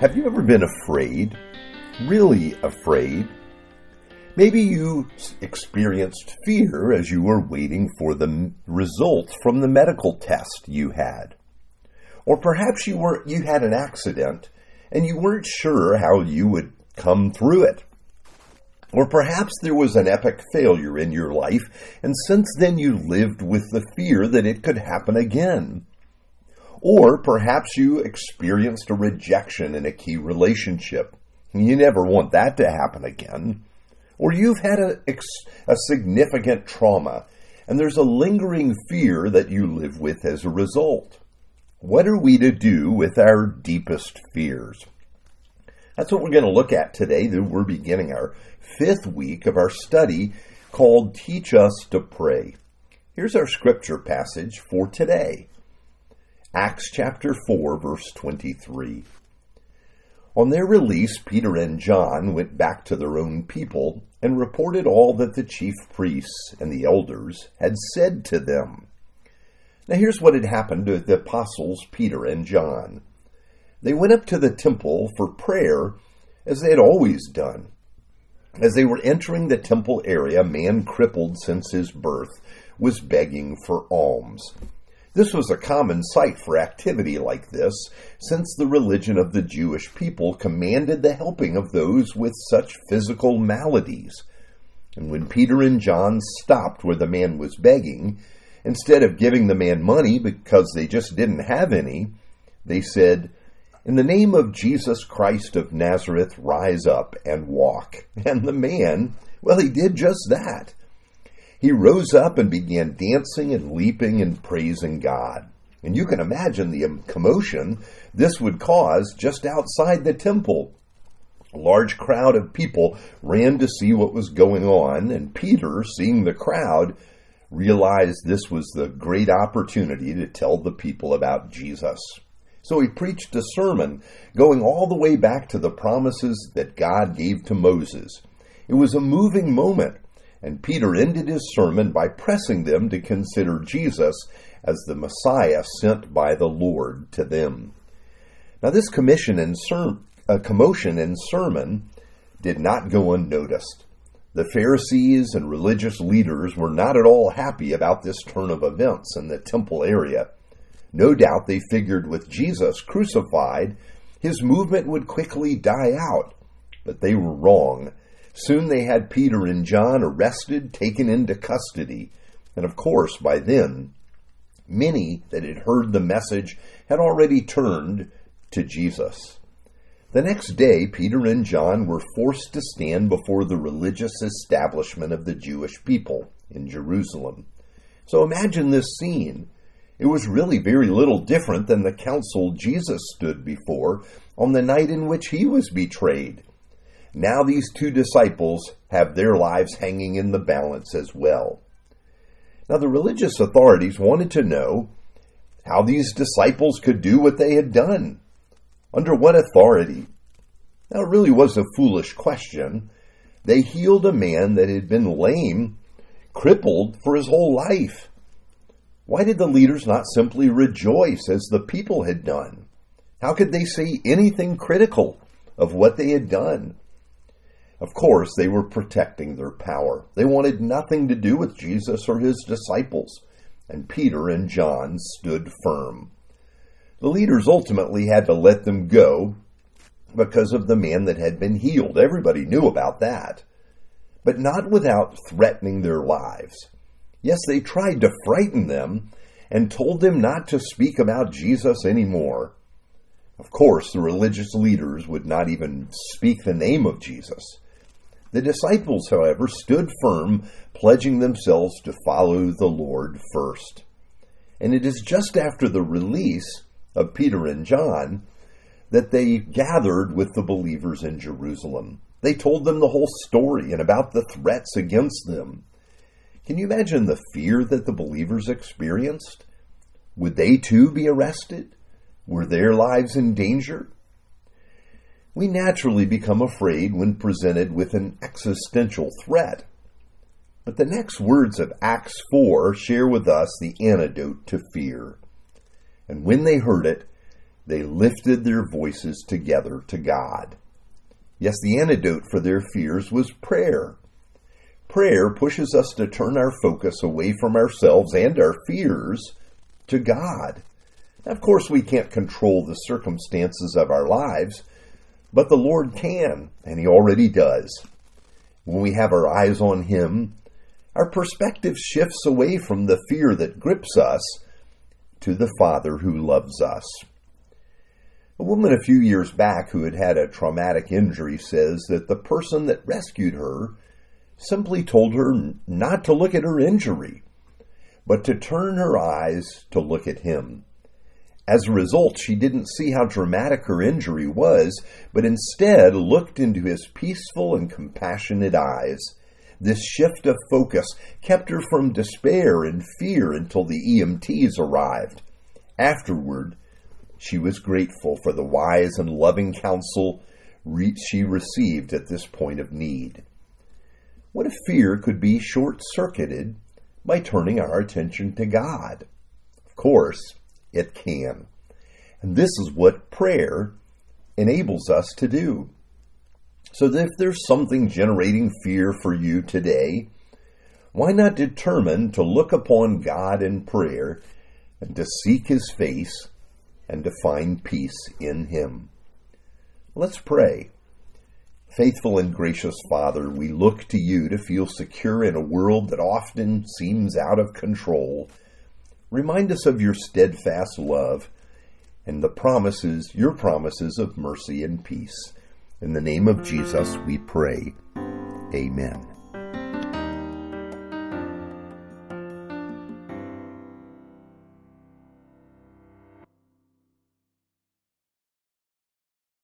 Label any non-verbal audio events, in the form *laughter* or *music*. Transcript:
Have you ever been afraid? Really afraid? Maybe you experienced fear as you were waiting for the results from the medical test you had. Or perhaps you were you had an accident and you weren't sure how you would come through it. Or perhaps there was an epic failure in your life, and since then you lived with the fear that it could happen again. Or perhaps you experienced a rejection in a key relationship. You never want that to happen again. Or you've had a, a significant trauma and there's a lingering fear that you live with as a result. What are we to do with our deepest fears? That's what we're going to look at today. We're beginning our fifth week of our study called Teach Us to Pray. Here's our scripture passage for today. Acts chapter 4, verse 23. On their release, Peter and John went back to their own people and reported all that the chief priests and the elders had said to them. Now, here's what had happened to the apostles Peter and John. They went up to the temple for prayer as they had always done. As they were entering the temple area, a man crippled since his birth was begging for alms. This was a common sight for activity like this, since the religion of the Jewish people commanded the helping of those with such physical maladies. And when Peter and John stopped where the man was begging, instead of giving the man money because they just didn't have any, they said, In the name of Jesus Christ of Nazareth, rise up and walk. *laughs* And the man, well, he did just that. He rose up and began dancing and leaping and praising God. And you can imagine the commotion this would cause just outside the temple. A large crowd of people ran to see what was going on, and Peter, seeing the crowd, realized this was the great opportunity to tell the people about Jesus. So he preached a sermon going all the way back to the promises that God gave to Moses. It was a moving moment and Peter ended his sermon by pressing them to consider Jesus as the Messiah sent by the Lord to them. Now, this commission and ser- uh, commotion and sermon did not go unnoticed. The Pharisees and religious leaders were not at all happy about this turn of events in the temple area. No doubt they figured with Jesus crucified, his movement would quickly die out. But they were wrong. Soon they had Peter and John arrested, taken into custody, and of course, by then, many that had heard the message had already turned to Jesus. The next day, Peter and John were forced to stand before the religious establishment of the Jewish people in Jerusalem. So imagine this scene. It was really very little different than the council Jesus stood before on the night in which he was betrayed now these two disciples have their lives hanging in the balance as well. Now, the religious authorities wanted to know how these disciples could do what they had done. Under what authority? Now, it really was a foolish question. They healed a man that had been lame, crippled for his whole life. Why did the leaders not simply rejoice as the people had done? How could they say anything critical of what they had done? Of course, they were protecting their power. They wanted nothing to do with Jesus or his disciples, and Peter and John stood firm. The leaders ultimately had to let them go because of the man that had been healed. Everybody knew about that. But not without threatening their lives. Yes, they tried to frighten them and told them not to speak about Jesus anymore. Of course, the religious leaders would not even speak the name of Jesus. The disciples, however, stood firm, pledging themselves to follow the Lord first. And it is just after the release of Peter and John that they gathered with the believers in Jerusalem. They told them the whole story and about the threats against them. Can you imagine the fear that the believers experienced? Would they too be arrested? Were their lives in danger? We naturally become afraid when presented with an existential threat. But the next words of Acts 4 share with us the antidote to fear. And when they heard it, they lifted their voices together to God. Yes, the antidote for their fears was prayer. Prayer pushes us to turn our focus away from ourselves and our fears to God. Of course, we can't control the circumstances of our lives, but the Lord can, and He already does. When we have our eyes on Him, our perspective shifts away from the fear that grips us to the Father who loves us. A woman a few years back who had had a traumatic injury says that the person that rescued her simply told her not to look at her injury, but to turn her eyes to look at him. As a result, she didn't see how dramatic her injury was, but instead looked into his peaceful and compassionate eyes. This shift of focus kept her from despair and fear until the EMTs arrived. Afterward, she was grateful for the wise and loving counsel she received at this point of need. What if fear could be short circuited by turning our attention to God? Of course, it can. And this is what prayer enables us to do. So if there's something generating fear for you today, why not determine to look upon God in prayer and to seek His face and to find peace in Him? Let's pray. Faithful and gracious Father, we look to you to feel secure in a world that often seems out of control. Remind us of your steadfast love and the promises, your promises of mercy and peace. In the name of Jesus we pray. Amen.